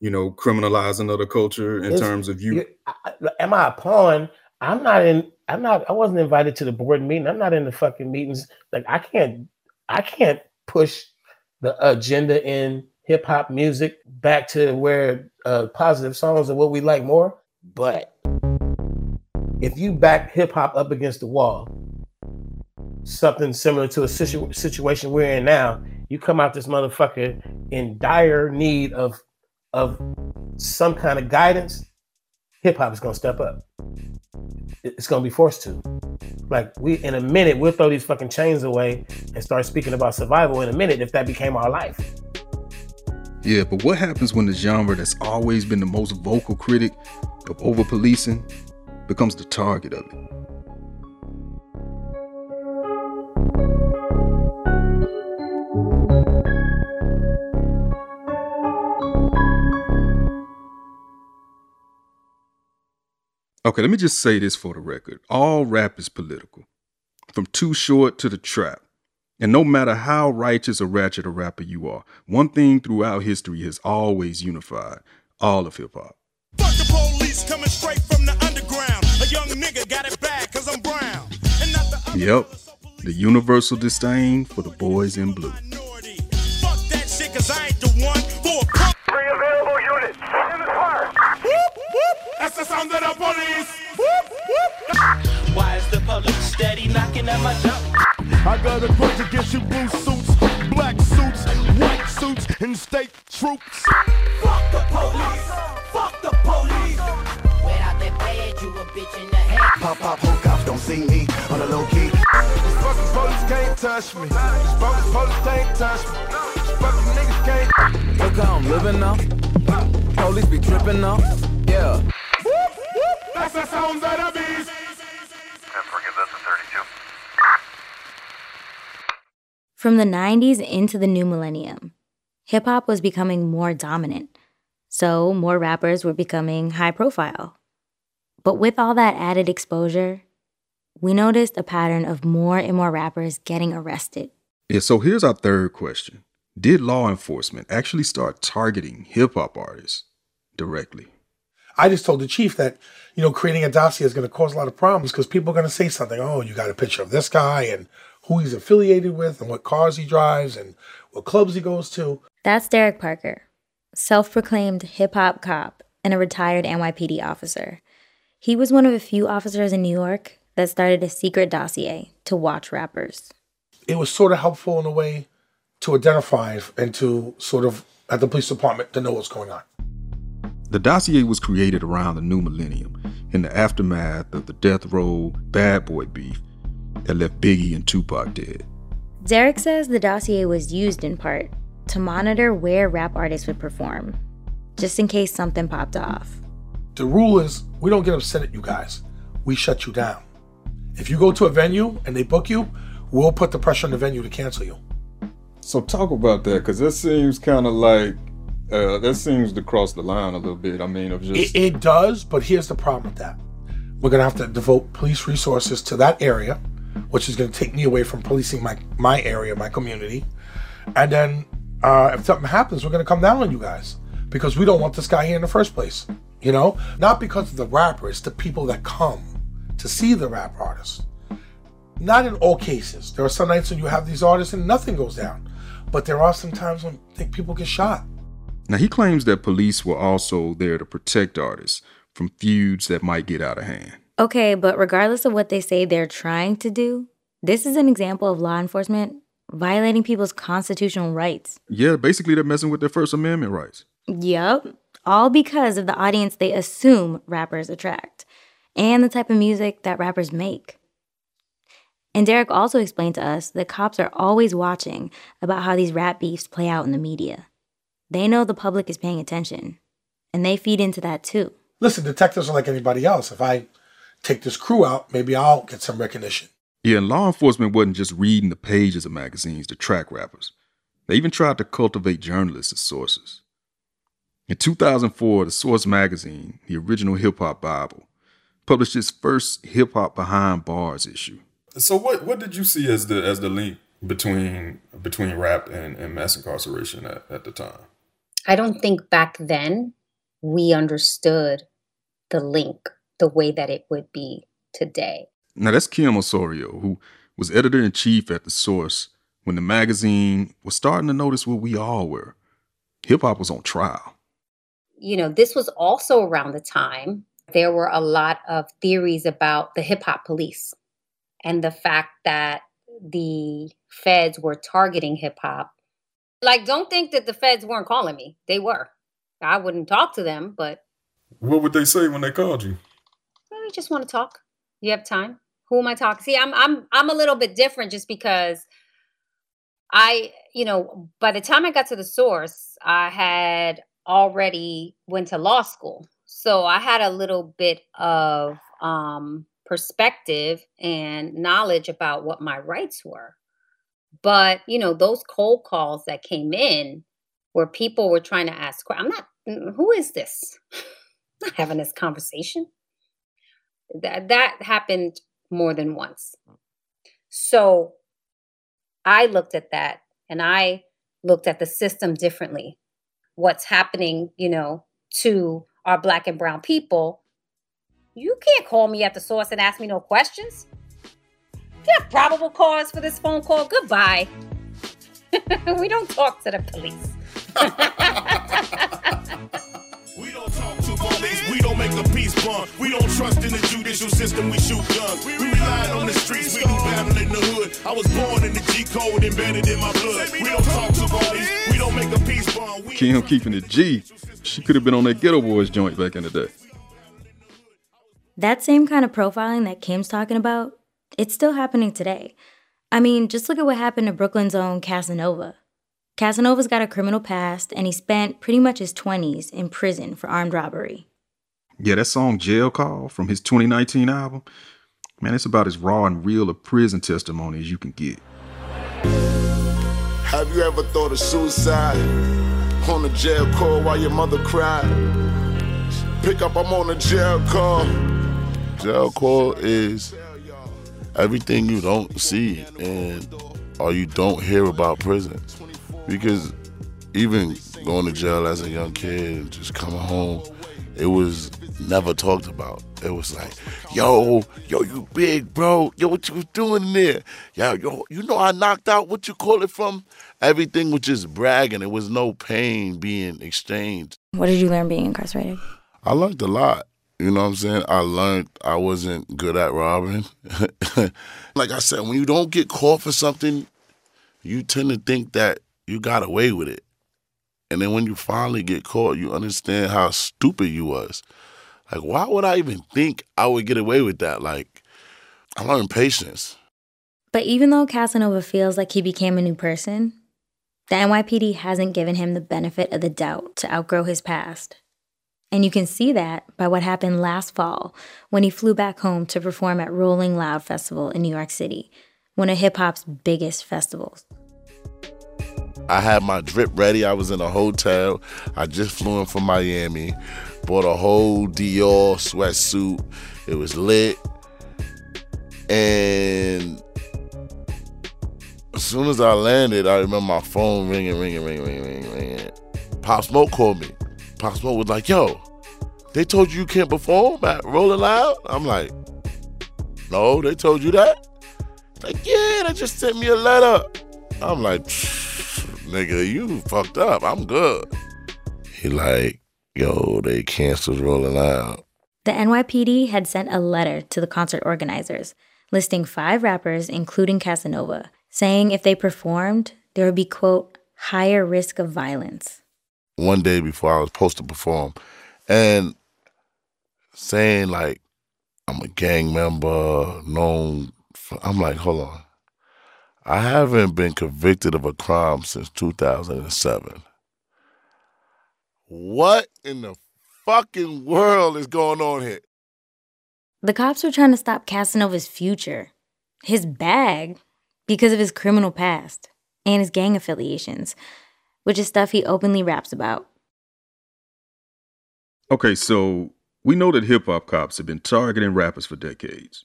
you know, criminalizing of the culture in It's- terms of you? I- am I a pawn? I'm not in. I'm not. I wasn't invited to the board meeting. I'm not in the fucking meetings. Like I can't. I can't push the agenda in hip hop music back to where uh, positive songs are what we like more. But if you back hip hop up against the wall, something similar to a situ- situation we're in now, you come out this motherfucker in dire need of of some kind of guidance. Hip hop is gonna step up. It's gonna be forced to. Like we in a minute, we'll throw these fucking chains away and start speaking about survival in a minute if that became our life. Yeah, but what happens when the genre that's always been the most vocal critic of over policing becomes the target of it? Okay, let me just say this for the record. All rap is political, from Too Short to the trap. And no matter how righteous or ratchet a rapper you are, one thing throughout history has always unified all of hip hop. Police coming straight from the underground. A young nigga got it bad cause I'm brown. And not the Yep, the universal disdain for the boys in blue. That's the sound of the police. Whoop, whoop. Why is the police steady knocking at my door? I got a grudge against you blue suits, black suits, white suits, and state troops. Fuck the police. Fuck the police. Without that badge, you a bitch in the head. Pop, pop, whole cops don't see me on the low key. These fucking police can't touch me. These fucking police can't touch me. These fucking niggas can't. Look how I'm living now. Police be tripping now. Yeah. That's the sounds of the beast. From the 90s into the new millennium, hip hop was becoming more dominant. So more rappers were becoming high profile. But with all that added exposure, we noticed a pattern of more and more rappers getting arrested. Yeah, so here's our third question Did law enforcement actually start targeting hip hop artists directly? I just told the chief that, you know, creating a dossier is going to cause a lot of problems because people are going to say something. Oh, you got a picture of this guy and who he's affiliated with and what cars he drives and what clubs he goes to. That's Derek Parker, self proclaimed hip hop cop and a retired NYPD officer. He was one of a few officers in New York that started a secret dossier to watch rappers. it was sort of helpful in a way to identify and to sort of at the police department to know what's going on. The dossier was created around the new millennium in the aftermath of the death row bad boy beef that left Biggie and Tupac dead. Derek says the dossier was used in part to monitor where rap artists would perform, just in case something popped off. The rule is we don't get upset at you guys. We shut you down. If you go to a venue and they book you, we'll put the pressure on the venue to cancel you. So talk about that because that seems kind of like uh, that seems to cross the line a little bit. I mean, of just It, it does, but here's the problem with that. We're gonna have to devote police resources to that area, which is gonna take me away from policing my my area, my community. And then uh, if something happens, we're gonna come down on you guys because we don't want this guy here in the first place. You know, not because of the rapper, it's the people that come to see the rap artist. Not in all cases. There are some nights when you have these artists and nothing goes down, but there are some times when people get shot. Now, he claims that police were also there to protect artists from feuds that might get out of hand. Okay, but regardless of what they say they're trying to do, this is an example of law enforcement violating people's constitutional rights. Yeah, basically, they're messing with their First Amendment rights. Yup, all because of the audience they assume rappers attract and the type of music that rappers make. And Derek also explained to us that cops are always watching about how these rap beefs play out in the media. They know the public is paying attention, and they feed into that too. Listen, detectives are like anybody else. If I take this crew out, maybe I'll get some recognition. Yeah, and law enforcement wasn't just reading the pages of magazines to track rappers. They even tried to cultivate journalists as sources. In 2004, The Source magazine, the original hip hop Bible, published its first hip hop behind bars issue. So what what did you see as the as the link between between rap and, and mass incarceration at, at the time? I don't think back then we understood the link the way that it would be today. Now that's Kim Osorio, who was editor in chief at The Source when the magazine was starting to notice what we all were. Hip hop was on trial. You know, this was also around the time there were a lot of theories about the hip hop police and the fact that the feds were targeting hip hop. Like, don't think that the feds weren't calling me. They were. I wouldn't talk to them, but What would they say when they called you? I just want to talk. You have time? Who am I talking? See, I'm I'm I'm a little bit different just because I, you know, by the time I got to the source, I had already went to law school. So I had a little bit of um perspective and knowledge about what my rights were. But, you know, those cold calls that came in where people were trying to ask, I'm not, mm, who is this? I'm not having this conversation. That, that happened more than once. So I looked at that and I looked at the system differently. What's happening, you know, to our black and brown people you can't call me at the source and ask me no questions. You have probable cause for this phone call. Goodbye. we don't talk to the police. We don't talk to police. We don't make a peace bond. We don't trust in the judicial system. We shoot guns. We rely on the streets. We do battle in the hood. I was born in the G code embedded in my blood. We don't talk to police. We don't make a peace bond. We Kim keeping it G. She could have been on that Geto Boys joint back in the day. That same kind of profiling that Kim's talking about, it's still happening today. I mean, just look at what happened to Brooklyn's own Casanova. Casanova's got a criminal past, and he spent pretty much his 20s in prison for armed robbery. Yeah, that song Jail Call from his 2019 album, man, it's about as raw and real a prison testimony as you can get. Have you ever thought of suicide? On a jail call while your mother cried? Pick up, I'm on a jail call. Jail call is everything you don't see and or you don't hear about prison. Because even going to jail as a young kid and just coming home, it was never talked about. It was like, yo, yo, you big bro. Yo, what you was doing there? Yo, yo, you know I knocked out what you call it from? Everything was just bragging. There was no pain being exchanged. What did you learn being incarcerated? I learned a lot. You know what I'm saying? I learned I wasn't good at robbing. like I said, when you don't get caught for something, you tend to think that you got away with it. And then when you finally get caught, you understand how stupid you was. Like, why would I even think I would get away with that? Like, I learned patience. But even though Casanova feels like he became a new person, the NYPD hasn't given him the benefit of the doubt to outgrow his past. And you can see that by what happened last fall when he flew back home to perform at Rolling Loud Festival in New York City, one of hip hop's biggest festivals. I had my drip ready. I was in a hotel. I just flew in from Miami, bought a whole Dior sweatsuit. It was lit. And as soon as I landed, I remember my phone ringing, ringing, ringing, ringing, ringing. Pop Smoke called me. Smoke was like, yo, they told you you can't perform at Rolling Loud? I'm like, no, they told you that? Like, yeah, they just sent me a letter. I'm like, nigga, you fucked up. I'm good. He like, yo, they canceled Rolling Loud. The NYPD had sent a letter to the concert organizers listing five rappers, including Casanova, saying if they performed, there would be, quote, higher risk of violence. One day before I was supposed to perform, and saying like, I'm a gang member, known. For, I'm like, hold on. I haven't been convicted of a crime since 2007. What in the fucking world is going on here? The cops were trying to stop Casanova's future, his bag, because of his criminal past and his gang affiliations, which is stuff he openly raps about. Okay, so we know that hip hop cops have been targeting rappers for decades,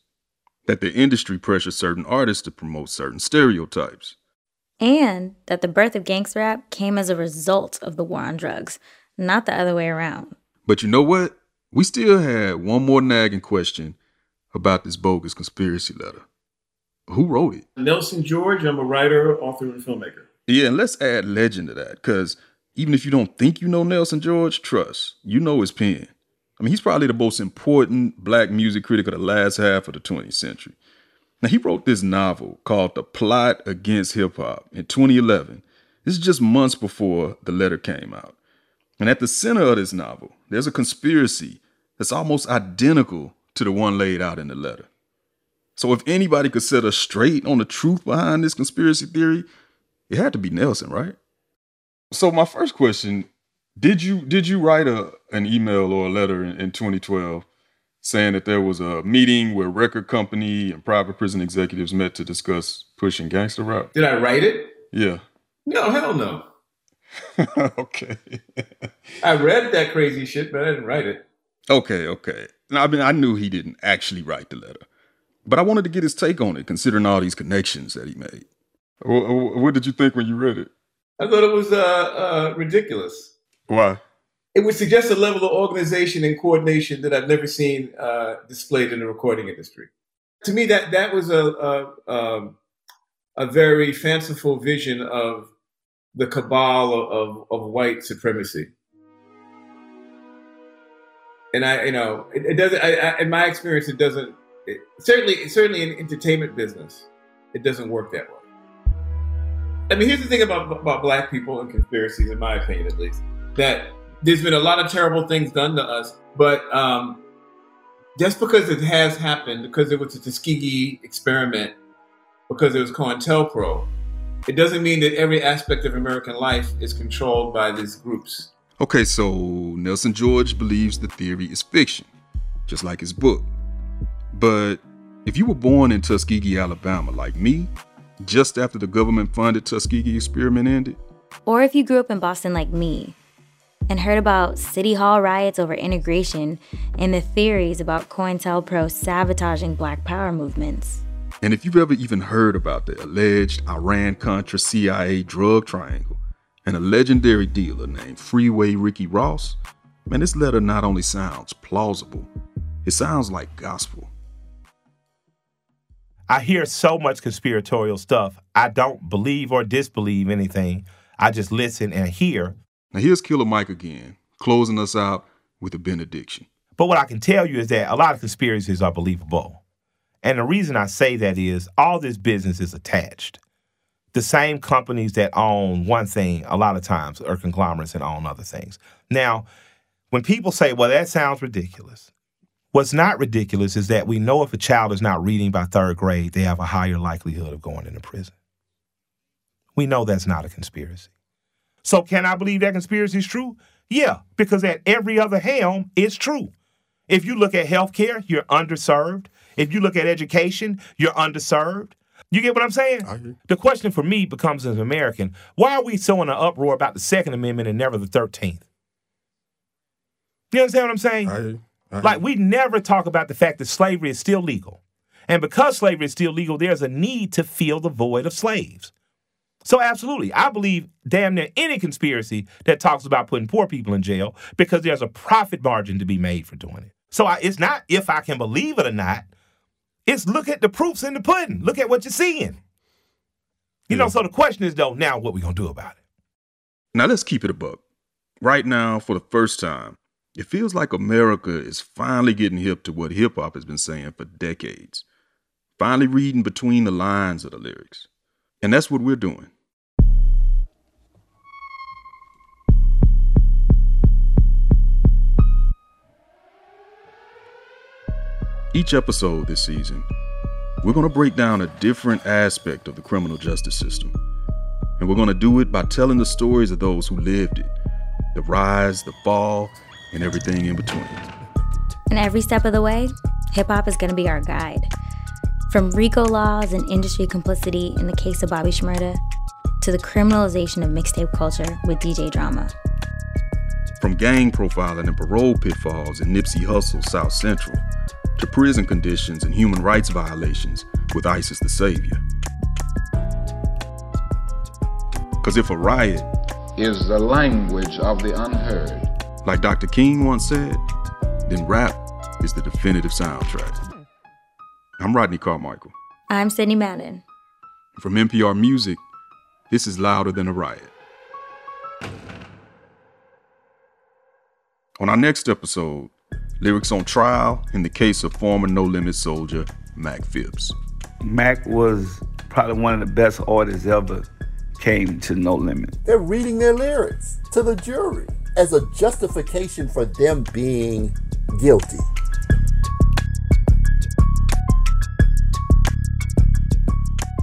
that the industry pressures certain artists to promote certain stereotypes. And that the birth of gangster rap came as a result of the war on drugs, not the other way around. But you know what? We still had one more nagging question about this bogus conspiracy letter. Who wrote it? Nelson George. I'm a writer, author, and filmmaker. Yeah, and let's add legend to that, because even if you don't think you know Nelson George, trust, you know his pen. I mean, he's probably the most important black music critic of the last half of the 20th century. Now, he wrote this novel called The Plot Against Hip Hop in 2011. This is just months before the letter came out. And at the center of this novel, there's a conspiracy that's almost identical to the one laid out in the letter. So if anybody could set us straight on the truth behind this conspiracy theory, it had to be Nelson, right? So my first question, did you did you write a an email or a letter in, in 2012 saying that there was a meeting where record company and private prison executives met to discuss pushing gangster rap? Did I write it? Yeah. No, hell no. okay. I read that crazy shit, but I didn't write it. Okay, okay. Now, I mean, I knew he didn't actually write the letter, but I wanted to get his take on it, considering all these connections that he made. What, what did you think when you read it? I thought it was uh, uh, ridiculous. Why? It would suggest a level of organization and coordination that I've never seen uh, displayed in the recording industry. To me, that that was a a, um, a very fanciful vision of the cabal of, of, of white supremacy. And I, you know, it, it doesn't. I, I, in my experience, it doesn't. It, certainly, certainly in entertainment business, it doesn't work that way. I mean, here's the thing about about black people and conspiracies, in my opinion, at least, that there's been a lot of terrible things done to us, but um, just because it has happened, because it was a Tuskegee experiment, because it was COINTELPRO, it doesn't mean that every aspect of American life is controlled by these groups. Okay, so Nelson George believes the theory is fiction, just like his book. But if you were born in Tuskegee, Alabama, like me, just after the government funded Tuskegee experiment ended, Or if you grew up in Boston like me and heard about City Hall riots over integration and the theories about COINTELPRO sabotaging black power movements. and if you've ever even heard about the alleged Iran Contra CIA drug triangle and a legendary dealer named Freeway Ricky Ross, man, this letter not only sounds plausible, it sounds like gospel. I hear so much conspiratorial stuff. I don't believe or disbelieve anything. I just listen and hear. Now here's Killer Mike again, closing us out with a benediction. But what I can tell you is that a lot of conspiracies are believable. And the reason I say that is all this business is attached. the same companies that own one thing a lot of times are conglomerates and own other things. Now, when people say, well, that sounds ridiculous, what's not ridiculous is that we know if a child is not reading by third grade, they have a higher likelihood of going into prison. We know that's not a conspiracy. So, can I believe that conspiracy is true? Yeah, because at every other helm, it's true. If you look at healthcare, you're underserved. If you look at education, you're underserved. You get what I'm saying? The question for me becomes as an American, why are we so in an uproar about the Second Amendment and never the 13th? You understand what I'm saying? Uh-huh. Like, we never talk about the fact that slavery is still legal. And because slavery is still legal, there's a need to fill the void of slaves. So, absolutely, I believe damn near any conspiracy that talks about putting poor people in jail because there's a profit margin to be made for doing it. So, I, it's not if I can believe it or not, it's look at the proofs in the pudding. Look at what you're seeing. You know, so the question is, though, now what we going to do about it? Now let's keep it a buck. Right now, for the first time, it feels like America is finally getting hip to what hip hop has been saying for decades. Finally reading between the lines of the lyrics. And that's what we're doing. Each episode this season, we're going to break down a different aspect of the criminal justice system. And we're going to do it by telling the stories of those who lived it the rise, the fall, and everything in between. And every step of the way, hip hop is going to be our guide. From RICO laws and industry complicity in the case of Bobby Shmurda to the criminalization of mixtape culture with DJ Drama. From gang profiling and parole pitfalls in Nipsey Hussle's South Central to prison conditions and human rights violations with ISIS the Savior. Because if a riot is the language of the unheard, like Dr. King once said, then rap is the definitive soundtrack. I'm Rodney Carmichael. I'm Sidney Madden. From NPR Music, this is Louder Than a Riot. On our next episode, lyrics on trial in the case of former No Limit soldier Mac Phipps. Mac was probably one of the best artists ever came to No Limit. They're reading their lyrics to the jury as a justification for them being guilty.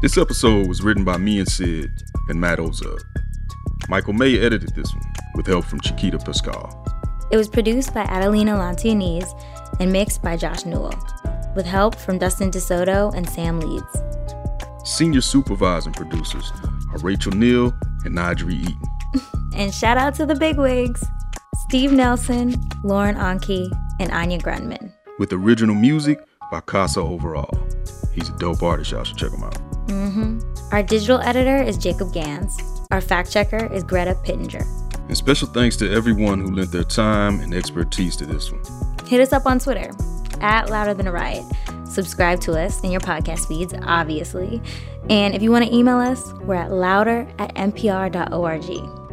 This episode was written by me and Sid and Matt Ozub. Michael May edited this one with help from Chiquita Paschal. It was produced by Adelina Lancianese and mixed by Josh Newell, with help from Dustin DeSoto and Sam Leeds. Senior supervising producers are Rachel Neal and Nadri Eaton. And shout out to the bigwigs Steve Nelson, Lauren Onkey, and Anya Grundmann. With original music by Kassa Overall. He's a dope artist, y'all should check him out. Mm-hmm. Our digital editor is Jacob Gans. Our fact checker is Greta Pittenger. And special thanks to everyone who lent their time and expertise to this one. Hit us up on Twitter at Louder Than a Riot. Subscribe to us in your podcast feeds, obviously. And if you want to email us, we're at louder at npr.org.